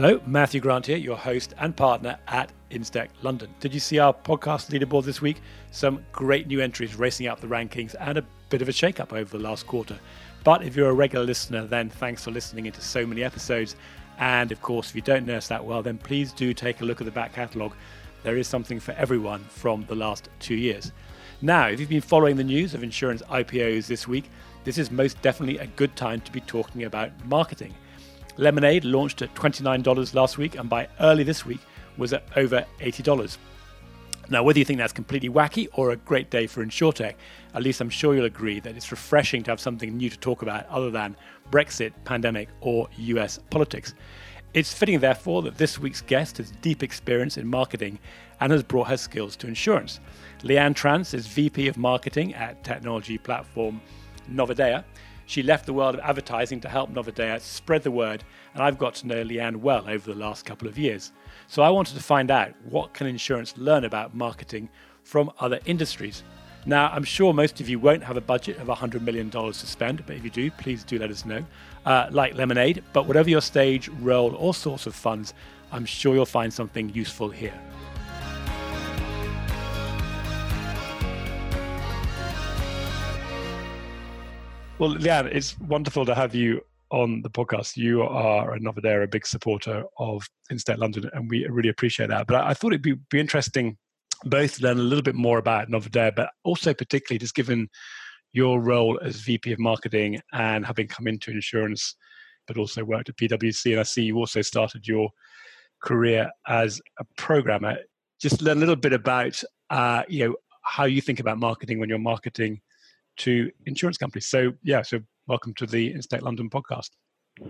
Hello, Matthew Grant here, your host and partner at Instech London. Did you see our podcast leaderboard this week? Some great new entries racing up the rankings and a bit of a shake up over the last quarter. But if you're a regular listener, then thanks for listening into so many episodes. And of course, if you don't know us that well, then please do take a look at the back catalogue. There is something for everyone from the last two years. Now, if you've been following the news of insurance IPOs this week, this is most definitely a good time to be talking about marketing. Lemonade launched at $29 last week and by early this week was at over $80. Now, whether you think that's completely wacky or a great day for InsureTech, at least I'm sure you'll agree that it's refreshing to have something new to talk about other than Brexit, pandemic, or US politics. It's fitting, therefore, that this week's guest has deep experience in marketing and has brought her skills to insurance. Leanne Trance is VP of Marketing at technology platform Novidea she left the world of advertising to help Novidea spread the word, and I've got to know Leanne well over the last couple of years. So I wanted to find out what can insurance learn about marketing from other industries. Now, I'm sure most of you won't have a budget of $100 million to spend, but if you do, please do let us know. Uh, like Lemonade, but whatever your stage, role, or source of funds, I'm sure you'll find something useful here. Well, Leanne, it's wonderful to have you on the podcast. You are another day a big supporter of Instech London, and we really appreciate that. But I, thought it'd be, be interesting both to learn a little bit more about Novidea, but also particularly just given your role as VP of Marketing and having come into insurance, but also worked at PwC. And I see you also started your career as a programmer. Just learn a little bit about uh, you know how you think about marketing when you're marketing to insurance companies. So, yeah, so welcome to the Instech London podcast.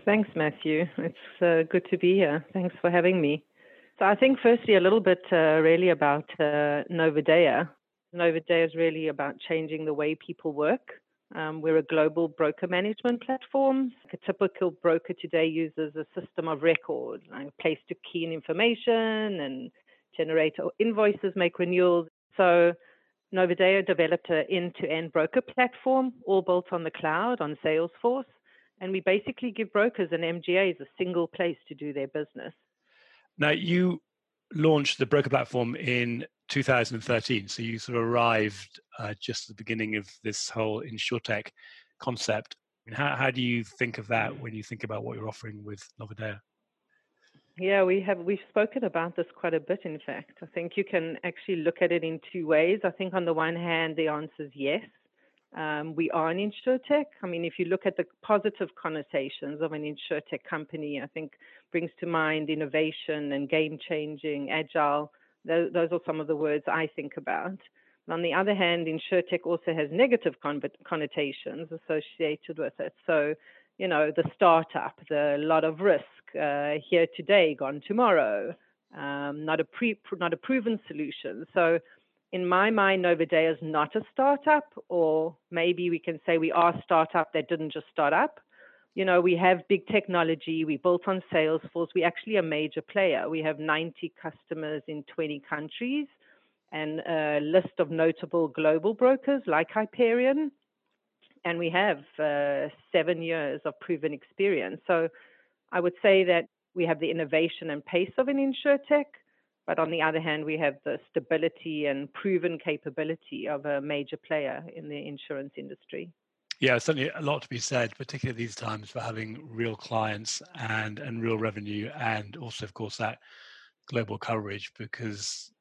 Thanks, Matthew. It's uh, good to be here. Thanks for having me. So, I think firstly, a little bit uh, really about uh, Novidea. Novidea is really about changing the way people work. Um, we're a global broker management platform. A typical broker today uses a system of record, like a place to key in information and generate invoices, make renewals. So Novidea developed an end-to-end broker platform, all built on the cloud on Salesforce, and we basically give brokers and MGAs a single place to do their business. Now, you launched the broker platform in 2013, so you sort of arrived uh, just at the beginning of this whole insurtech concept. How, how do you think of that when you think about what you're offering with Novidea? Yeah, we have we've spoken about this quite a bit. In fact, I think you can actually look at it in two ways. I think on the one hand, the answer is yes. Um, we are an insurtech. I mean, if you look at the positive connotations of an insurtech company, I think brings to mind innovation and game changing, agile. Those, those, are some of the words I think about. On the other hand, insurtech also has negative con- connotations associated with it. So, you know, the startup, the lot of risk, uh, here today, gone tomorrow, um, not a pre, not a proven solution. So, in my mind, Novidea is not a startup, or maybe we can say we are a startup that didn't just start up. You know, we have big technology. We built on Salesforce. We actually a major player. We have 90 customers in 20 countries, and a list of notable global brokers like Hyperion. And we have uh, seven years of proven experience. So I would say that we have the innovation and pace of an insurtech, but on the other hand, we have the stability and proven capability of a major player in the insurance industry. Yeah, certainly a lot to be said, particularly these times for having real clients and and real revenue, and also, of course, that global coverage. Because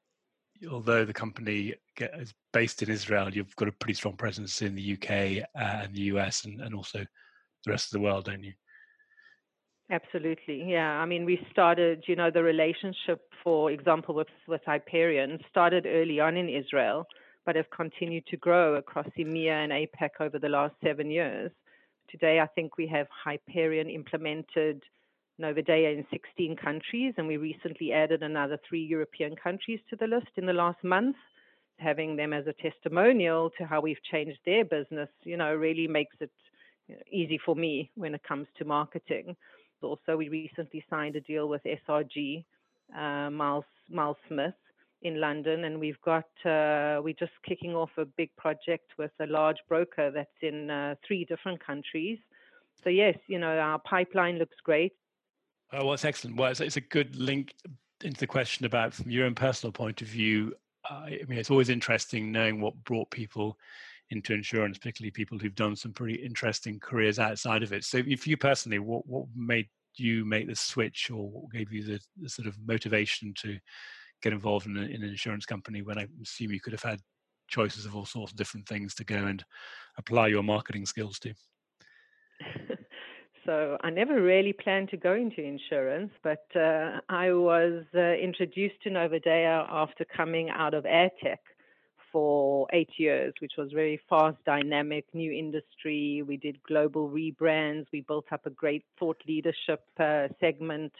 although the company is based in Israel, you've got a pretty strong presence in the UK uh, and the US, and, and also the rest of the world, don't you? Absolutely. Yeah. I mean, we started, you know, the relationship, for example, with, with Hyperion started early on in Israel, but have continued to grow across EMEA and APAC over the last seven years. Today, I think we have Hyperion implemented Novidea in 16 countries, and we recently added another three European countries to the list in the last month. Having them as a testimonial to how we've changed their business, you know, really makes it easy for me when it comes to marketing. Also, we recently signed a deal with SRG, uh, Miles, Miles Smith in London, and we've got uh, we're just kicking off a big project with a large broker that's in uh, three different countries. So yes, you know our pipeline looks great. Oh, well, it's excellent. Well, it's, it's a good link into the question about from your own personal point of view. Uh, I mean, it's always interesting knowing what brought people into insurance, particularly people who've done some pretty interesting careers outside of it. So, if you personally, what what made you make the switch, or what gave you the, the sort of motivation to get involved in, a, in, an insurance company? When I assume you could have had choices of all sorts of different things to go and apply your marketing skills to. So I never really planned to go into insurance, but uh, I was uh, introduced to Novidea after coming out of ad tech for eight years, which was very fast, dynamic, new industry. We did global rebrands. We built up a great thought leadership uh, segment.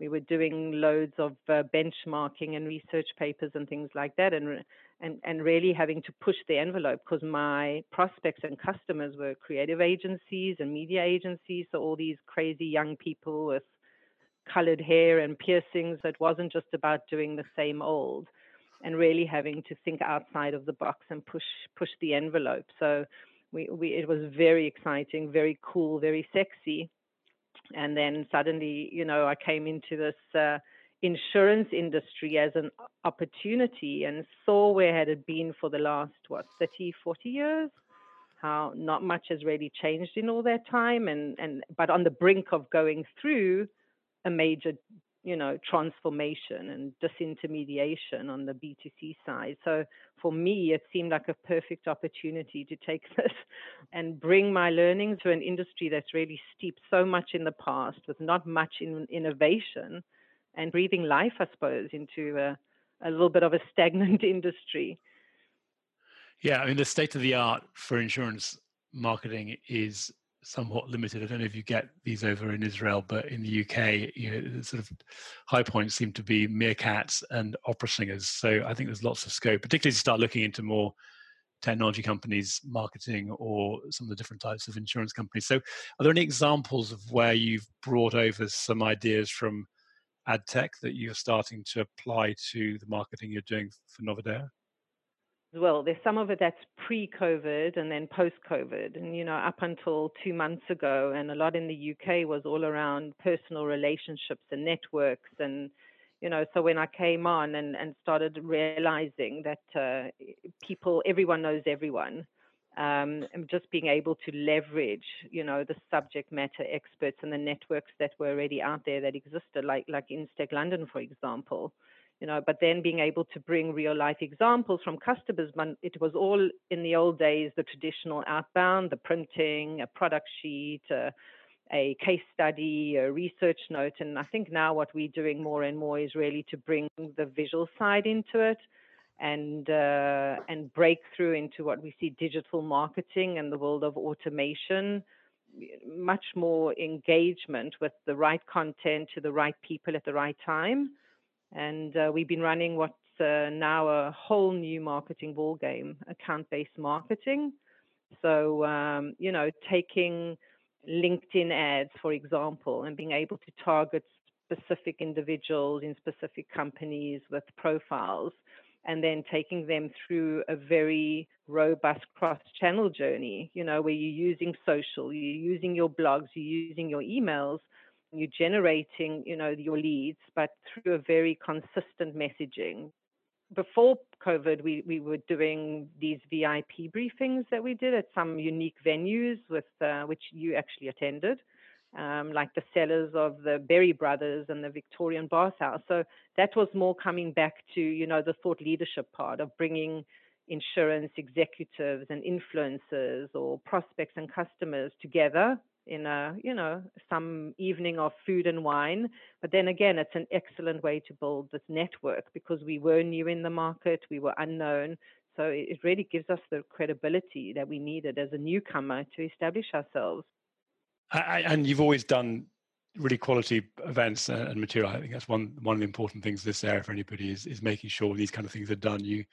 We were doing loads of uh, benchmarking and research papers and things like that, and and and really having to push the envelope because my prospects and customers were creative agencies and media agencies, so all these crazy young people with colored hair and piercings. It wasn't just about doing the same old, and really having to think outside of the box and push push the envelope. So we, we it was very exciting, very cool, very sexy. And then suddenly, you know, I came into this. Uh, insurance industry as an opportunity and saw where had it been for the last what 30 40 years how not much has really changed in all that time and and but on the brink of going through a major you know transformation and disintermediation on the b2c side so for me it seemed like a perfect opportunity to take this and bring my learnings to an industry that's really steeped so much in the past with not much in innovation and breathing life, I suppose, into a, a little bit of a stagnant industry. Yeah, I mean, the state of the art for insurance marketing is somewhat limited. I don't know if you get these over in Israel, but in the UK, you know, sort of high points seem to be meerkats and opera singers. So I think there's lots of scope, particularly to start looking into more technology companies marketing or some of the different types of insurance companies. So are there any examples of where you've brought over some ideas from ad tech that you're starting to apply to the marketing you're doing for Novidea? Well, there's some of it that's pre-COVID and then post-COVID, and you know, up until two months ago, and a lot in the UK was all around personal relationships and networks, and you know, so when I came on and and started realizing that uh, people, everyone knows everyone, um, and just being able to leverage, you know, the subject matter experts and the networks that were already out there that existed, like like Instech London, for example, you know. But then being able to bring real life examples from customers, it was all in the old days the traditional outbound, the printing, a product sheet. Uh, a case study, a research note, and I think now what we're doing more and more is really to bring the visual side into it, and uh, and break through into what we see digital marketing and the world of automation much more engagement with the right content to the right people at the right time and uh, we've been running what's uh, now a whole new marketing ball game account-based marketing. So um, you know taking linkedin ads for example and being able to target specific individuals in specific companies with profiles and then taking them through a very robust cross channel journey, you know, where you're using social, you're using your blogs, you're using your emails, you're generating, you know, your leads, but through a very consistent messaging. Before COVID, we, we were doing these VIP briefings that we did at some unique venues with uh, which you actually attended um, like the cellars of the Berry Brothers and the Victorian Bathhouse. So that was more coming back to, you know, the thought leadership part of bringing insurance executives and influencers or prospects and customers together in a, you know, some evening of food and wine. But then again, it's an excellent way to build this network because we were new in the market, we were unknown. So it really gives us the credibility that we needed as a newcomer to establish ourselves. I, and you've always done really quality events and material. I think that's one one of the important things this area for anybody is is making sure these kind of things are done. You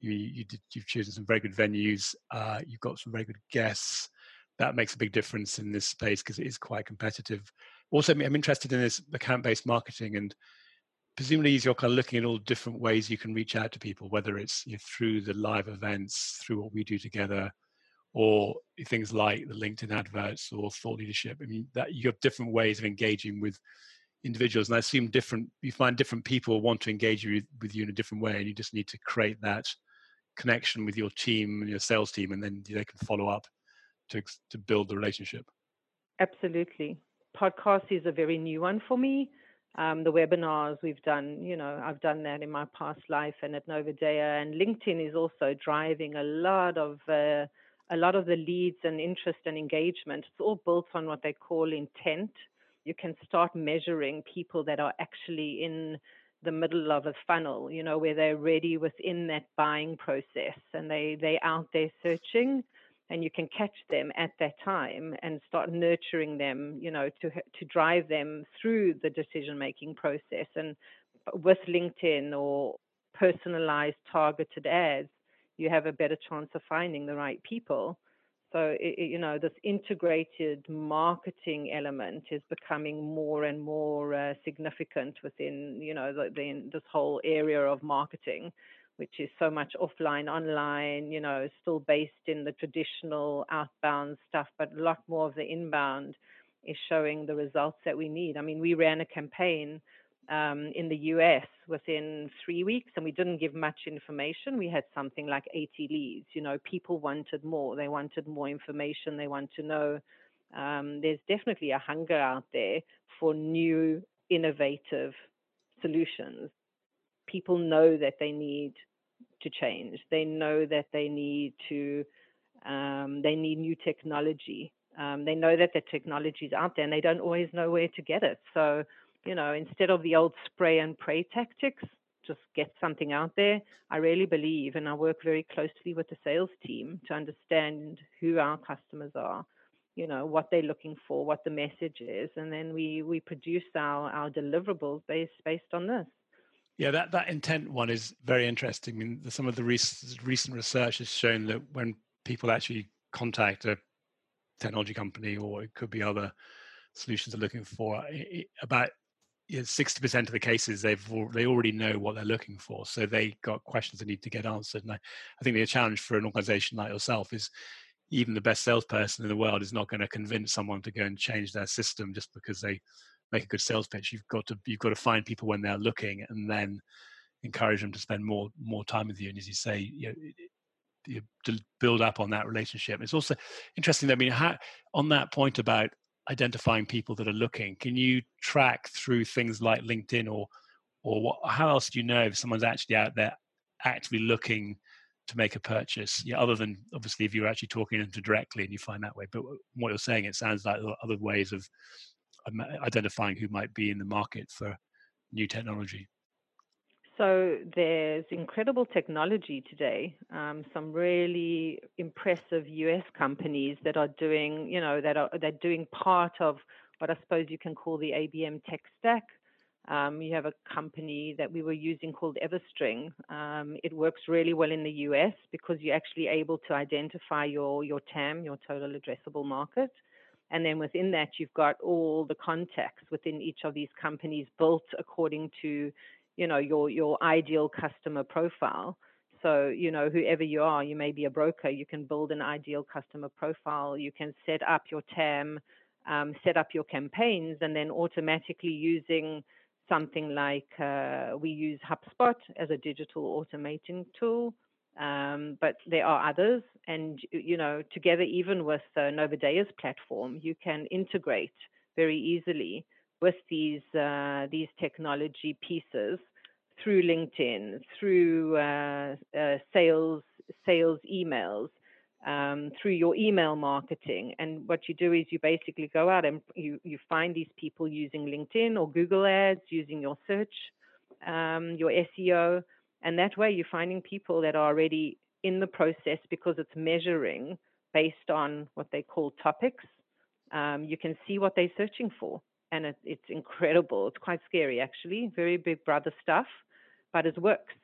you you you've chosen some very good venues. Uh, you've got some very good guests. That makes a big difference in this space because it is quite competitive. Also, I'm interested in this account-based marketing and presumably you're kind of looking at all different ways you can reach out to people, whether it's you know, through the live events, through what we do together, or things like the LinkedIn adverts or thought leadership. I mean, that you have different ways of engaging with individuals and i assume different you find different people want to engage with, with you in a different way and you just need to create that connection with your team and your sales team and then they can follow up to to build the relationship? Absolutely. Podcast is a very new one for me. Um, the webinars we've done you know i've done that in my past life and at Novidea and linkedin is also driving a lot of uh, a lot of the leads and interest and engagement. It's all built on what they call intent. You can start measuring people that are actually in the middle of a funnel, you know, where they're ready within that buying process and they they out there searching and you can catch them at that time and start nurturing them, you know, to to drive them through the decision making process and with LinkedIn or personalized targeted ads, you have a better chance of finding the right people. So, it, you know, this integrated marketing element is becoming more and more uh, significant within, you know, the, the, this whole area of marketing, which is so much offline, online, you know, still based in the traditional outbound stuff, but a lot more of the inbound is showing the results that we need. I mean, we ran a campaign um, in the US within three weeks, and we didn't give much information. We had something like 80 leads. You know, people wanted more. They wanted more information. They want to know. Um, there's definitely a hunger out there for new, innovative solutions. People know that they need to change. They know that they need to. Um, they need new technology. Um, they know that the technology is out there, and they don't always know where to get it. So you know, instead of the old spray and pray tactics, just get something out there. I really believe, and I work very closely with the sales team to understand who our customers are, you know, what they're looking for, what the message is, and then we we produce our our deliverables based based on this. Yeah, that, that intent one is very interesting. I mean, some of the recent, research has shown that when people actually contact a technology company or it could be other solutions they're looking for, about sixty percent of the cases they've they already know what they're looking for, so they got questions they need to get answered. And I, I think the challenge for an organization like yourself is even the best salesperson in the world is not going to convince someone to go and change their system just because they make a good sales pitch. You've got to you've got to find people when they're looking, and then encourage them to spend more more time with you. And as you say, you know, you build up on that relationship. It's also interesting. I mean, how, on that point about identifying people that are looking can you track through things like linkedin or or what, how else do you know if someone's actually out there actively looking to make a purchase yeah, other than obviously if you're actually talking to directly and you find that way but what you're saying it sounds like there are other ways of identifying who might be in the market for new technology so there's incredible technology today. Um, some really impressive US companies that are doing, you know, that are they're doing part of what I suppose you can call the ABM tech stack. Um, you have a company that we were using called Everstring. Um, it works really well in the US because you're actually able to identify your your TAM, your total addressable market. And then within that, you've got all the contacts within each of these companies built according to you know your your ideal customer profile. So you know whoever you are you may be a broker you can build an ideal customer profile you can set up your tam um, set up your campaigns and then automatically using something like uh, we use hubspot as a digital automating tool um, but there are others and you know together even with uh, Novidea's platform you can integrate very easily with these uh, these technology pieces through LinkedIn, through uh, uh, sales sales emails, um, through your email marketing. And what you do is you basically go out and you, you find these people using LinkedIn or Google Ads, using your search, um, your SEO, and that way you're finding people that are already in the process because it's measuring based on what they call topics. Um, you can see what they're searching for and it, it's incredible. It's quite scary, actually. Very big brother stuff but it works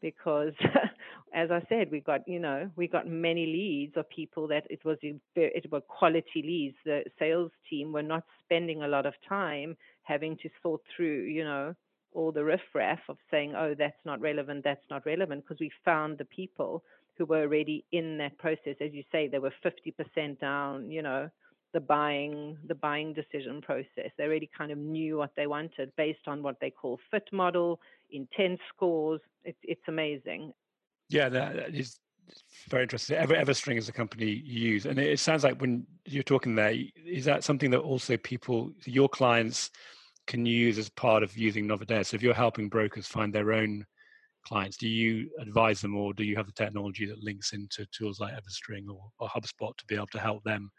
because as I said, we got, you know, we got many leads of people that it was it were quality leads. The sales team were not spending a lot of time having to sort through, you know, all the riffraff of saying, oh, that's not relevant, that's not relevant, because we found the people who were already in that process. As you say, they were 50% down, you know, the buying the buying decision process. They already kind of knew what they wanted based on what they call fit model, intent scores. It's it's amazing. Yeah, that is very interesting. Ever Everstring is a company you use, and it sounds like when you're talking there, is that something that also people, your clients, can you use as part of using Novidea? So if you're helping brokers find their own clients, do you advise them, or do you have the technology that links into tools like Everstring or, or HubSpot to be able to help them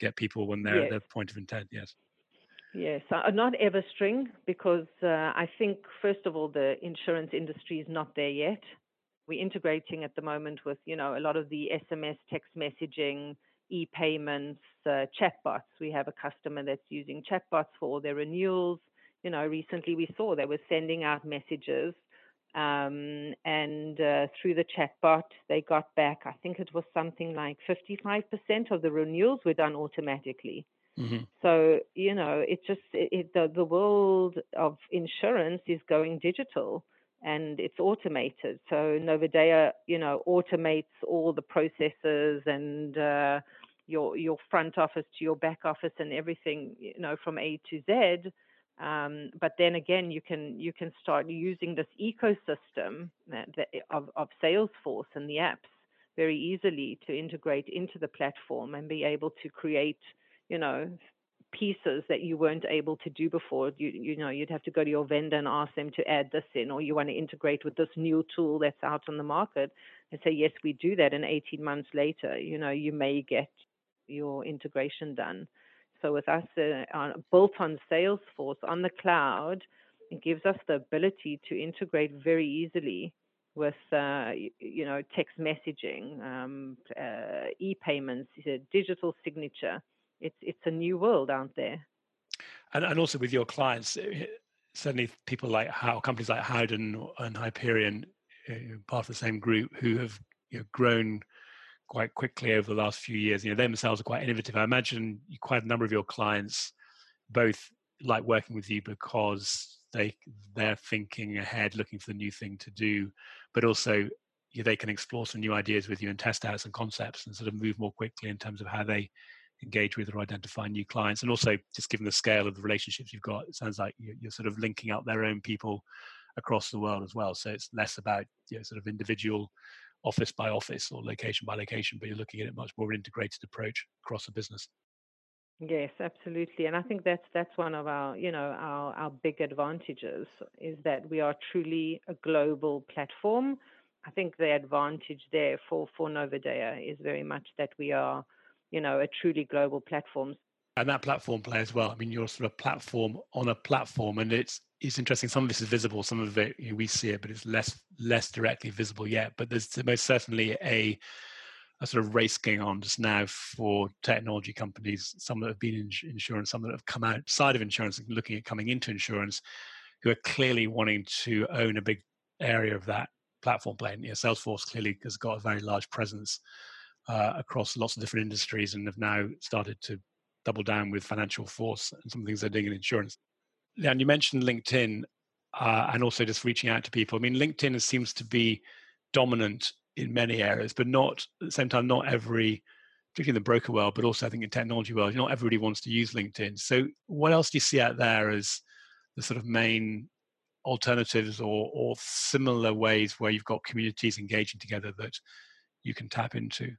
get people when they're yes. at their point of intent? Yes. Yes, uh, not Everstring because uh, I think first of all the insurance industry is not there yet. We're integrating at the moment with, you know, a lot of the SMS text messaging, e-payments, uh, chatbots. We have a customer that's using chatbots for all their renewals. You know, recently we saw they were sending out messages, um, and uh, through the chatbot they got back. I think it was something like 55% of the renewals were done automatically. Mm-hmm. So you know, it just it, the the world of insurance is going digital and it's automated. So Novidea, you know, automates all the processes and uh, your your front office to your back office and everything, you know, from A to Z. Um, but then again, you can you can start using this ecosystem that, that, of of Salesforce and the apps very easily to integrate into the platform and be able to create, you know, pieces that you weren't able to do before. You, you know, you'd have to go to your vendor and ask them to add this in, or you want to integrate with this new tool that's out on the market and say, yes, we do that. And 18 months later, you know, you may get your integration done. So with us uh, built on Salesforce on the cloud, it gives us the ability to integrate very easily with uh, you know text messaging, um, uh, e-payments, digital signature it's it's a new world out there. And and also with your clients, eh, certainly people like how companies like Howden and Hyperion, eh, part of the same group, who have you know, grown quite quickly over the last few years. You know, they themselves are quite innovative. I imagine quite a number of your clients both like working with you because they they're thinking ahead, looking for the new thing to do, but also they can explore some new ideas with you and test out some concepts and sort of move more quickly in terms of how they engage with or identify new clients and also just given the scale of the relationships you've got it sounds like you're, sort of linking up their own people across the world as well so it's less about you know, sort of individual office by office or location by location but you're looking at a much more integrated approach across the business yes absolutely and i think that's that's one of our you know our our big advantages is that we are truly a global platform i think the advantage there for for Novidea is very much that we are you know, a truly global platform. And that platform play as well. I mean, you're sort of platform on a platform, and it's it's interesting. Some of this is visible, some of it you know, we see it, but it's less less directly visible yet. But there's most certainly a a sort of race going on just now for technology companies, some that have been in insurance, some that have come outside of insurance and looking at coming into insurance, who are clearly wanting to own a big area of that platform play. You know, Salesforce clearly has got a very large presence uh, across lots of different industries and have now started to double down with FinancialForce and some things they're doing in insurance. And you mentioned LinkedIn uh, and also just reaching out to people. I mean, LinkedIn seems to be dominant in many areas, but not at the same time, not every, particularly in the broker world, but also I think in technology world, not everybody wants to use LinkedIn. So, what else do you see out there as the sort of main alternatives or, or similar ways where you've got communities engaging together that you can tap into?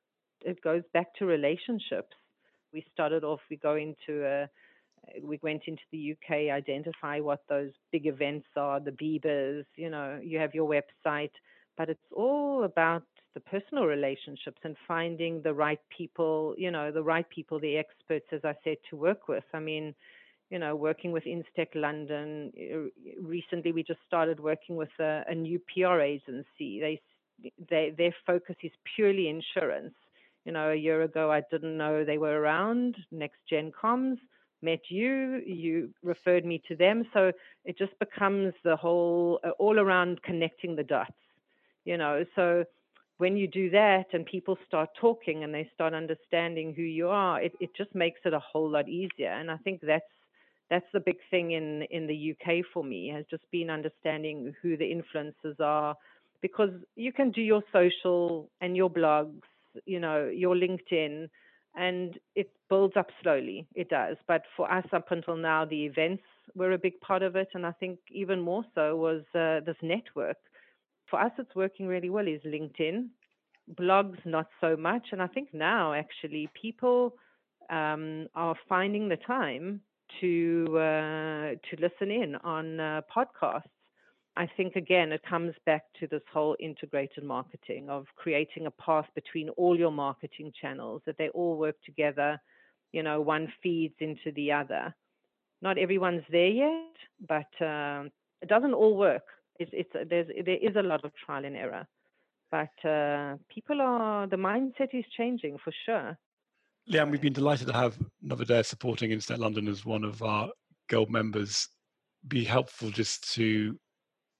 it goes back to relationships. We started off, we go into a, uh, we went into the UK, identify what those big events are, the Biebers, you know, you have your website, but it's all about the personal relationships and finding the right people, you know, the right people, the experts, as I said, to work with. I mean, you know, working with Instech London. Uh, recently, we just started working with a, a new PR agency. They, they, their focus is purely insurance you know, a year ago, I didn't know they were around. Next Gen Comms met you, you referred me to them. So it just becomes the whole uh, all around connecting the dots, you know. So when you do that and people start talking and they start understanding who you are, it, it just makes it a whole lot easier. And I think that's that's the big thing in in the UK for me has just been understanding who the influencers are because you can do your social and your blogs you know, your LinkedIn, and it builds up slowly. It does. But for us, up until now, the events were a big part of it. And I think even more so was uh, this network. For us, it's working really well is LinkedIn. Blogs, not so much. And I think now, actually, people um, are finding the time to uh, to listen in on uh, podcasts. I think again it comes back to this whole integrated marketing of creating a path between all your marketing channels that they all work together. You know, one feeds into the other. Not everyone's there yet, but um, it doesn't all work. It's, it's there's there is a lot of trial and error, but uh, people are the mindset is changing for sure. Leanne, we've been delighted to have Novidea supporting Instech London as one of our gold members. Be helpful just to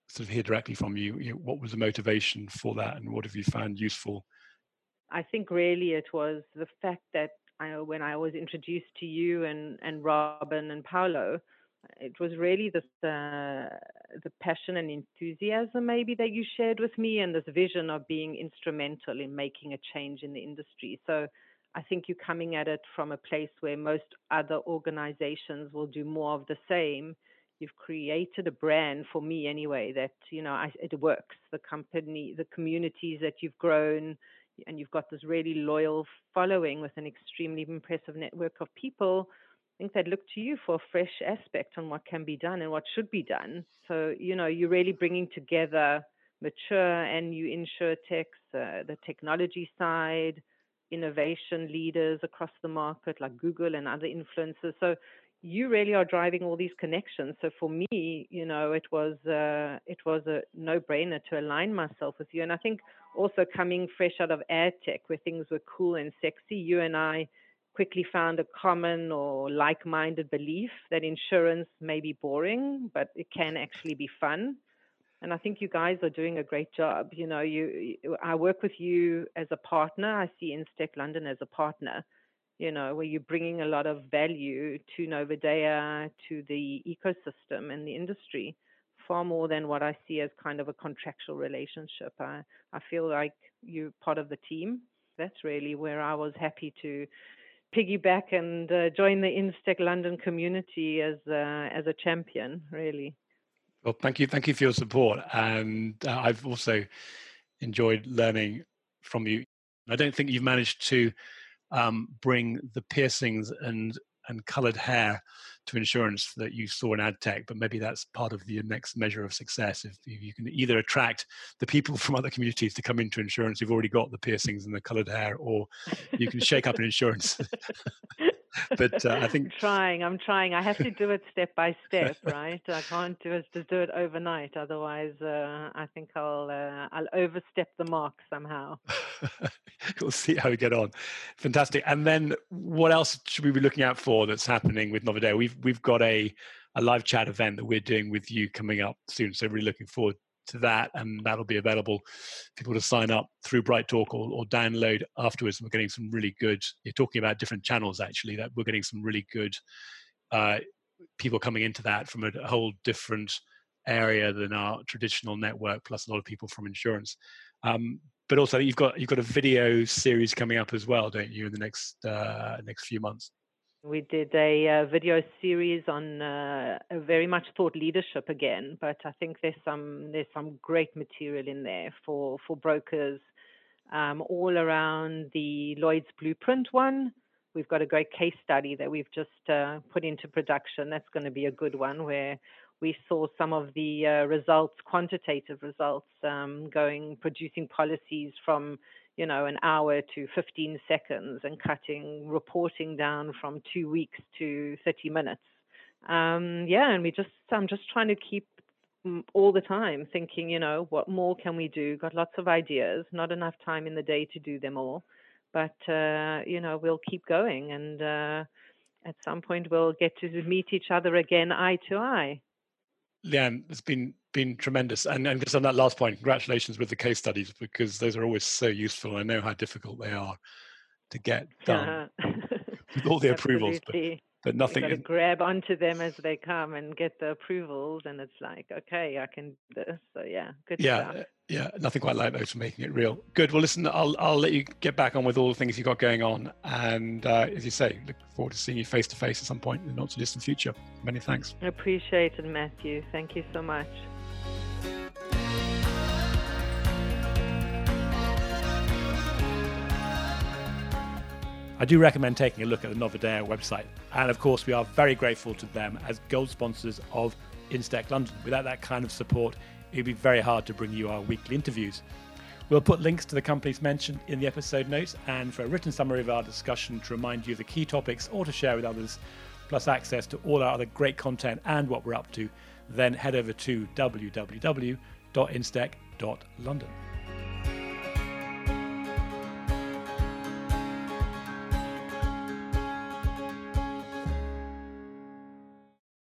sort of hear directly from you, you know, what was the motivation for that and what have you found useful? I think really it was the fact that I, when I was introduced to you and, and Robin and Paolo, it was really this uh, the passion and enthusiasm maybe that you shared with me and this vision of being instrumental in making a change in the industry. So I think you're coming at it from a place where most other organizations will do more of the same you've created a brand for me anyway that you know I, it works the company the communities that you've grown and you've got this really loyal following with an extremely impressive network of people I think they'd look to you for a fresh aspect on what can be done and what should be done. So, you know, you're really bringing together mature and new insure techs, uh, the technology side, innovation leaders across the market like Google and other influencers. So you really are driving all these connections. So for me, you know, it was uh, it was a no-brainer to align myself with you. And I think also coming fresh out of ad tech, where things were cool and sexy, you and I quickly found a common or like-minded belief that insurance may be boring, but it can actually be fun. And I think you guys are doing a great job. You know, you I work with you as a partner. I see Instech London as a partner you know, where you're bringing a lot of value to Novidea, to the ecosystem and the industry, far more than what I see as kind of a contractual relationship. I, I feel like you're part of the team. That's really where I was happy to piggyback and uh, join the Instech London community as uh, as a champion. Really. Well, thank you, thank you for your support, and uh, I've also enjoyed learning from you. I don't think you've managed to um, bring the piercings and and coloured hair to insurance that you saw in ad tech, but maybe that's part of the next measure of success. If, if you can either attract the people from other communities to come into insurance who've already got the piercings and the coloured hair, or you can shake up an insurance but uh, I think I'm trying. I'm trying. I have to do it step by step, right? I can't do it just do it overnight. Otherwise, uh, I think I'll uh, I'll overstep the mark somehow. we'll see how we get on. Fantastic. And then, what else should we be looking out for that's happening with Novidea? We've we've got a a live chat event that we're doing with you coming up soon. So really looking forward to that, and that'll be available people to sign up through BrightTALK or, or download afterwards. We're getting some really good. You're talking about different channels actually. That we're getting some really good uh, people coming into that from a, a whole different area than our traditional network. Plus a lot of people from insurance. Um, but also you've got you've got a video series coming up as well, don't you, in the next uh, next few months? We did a uh, video series on uh, very much thought leadership again, but I think there's some there's some great material in there for for brokers, um, all around the Lloyd's Blueprint one. We've got a great case study that we've just uh, put into production. That's going to be a good one where we saw some of the uh, results, quantitative results, um, going producing policies from you know, an hour to 15 seconds and cutting reporting down from two weeks to 30 minutes. Um, yeah, and we just, I'm just trying to keep all the time thinking, you know, what more can we do? Got lots of ideas, not enough time in the day to do them all, but, uh, you know, we'll keep going and uh, at some point we'll get to meet each other again eye to eye. Leanne, it's been been tremendous. And, and just on that last point, congratulations with the case studies because those are always so useful. I know how difficult they are to get done uh-huh. with all the approvals. But but nothing. You got to grab onto them as they come and get the approvals, and it's like, okay, I can do this. So yeah, good yeah, stuff. Yeah, nothing quite like those for making it real. Good. Well, listen, I'll I'll let you get back on with all the things you've got going on, and uh, as you say, look forward to seeing you face to face at some point in the not too distant future. Many thanks. I Appreciate it, Matthew. Thank you so much. I do recommend taking a look at the Novidea website. And of course, we are very grateful to them as gold sponsors of Instech London. Without that kind of support, it would be very hard to bring you our weekly interviews. We'll put links to the companies mentioned in the episode notes and for a written summary of our discussion to remind you of the key topics or to share with others, plus access to all our other great content and what we're up to, then head over to www.instech.london.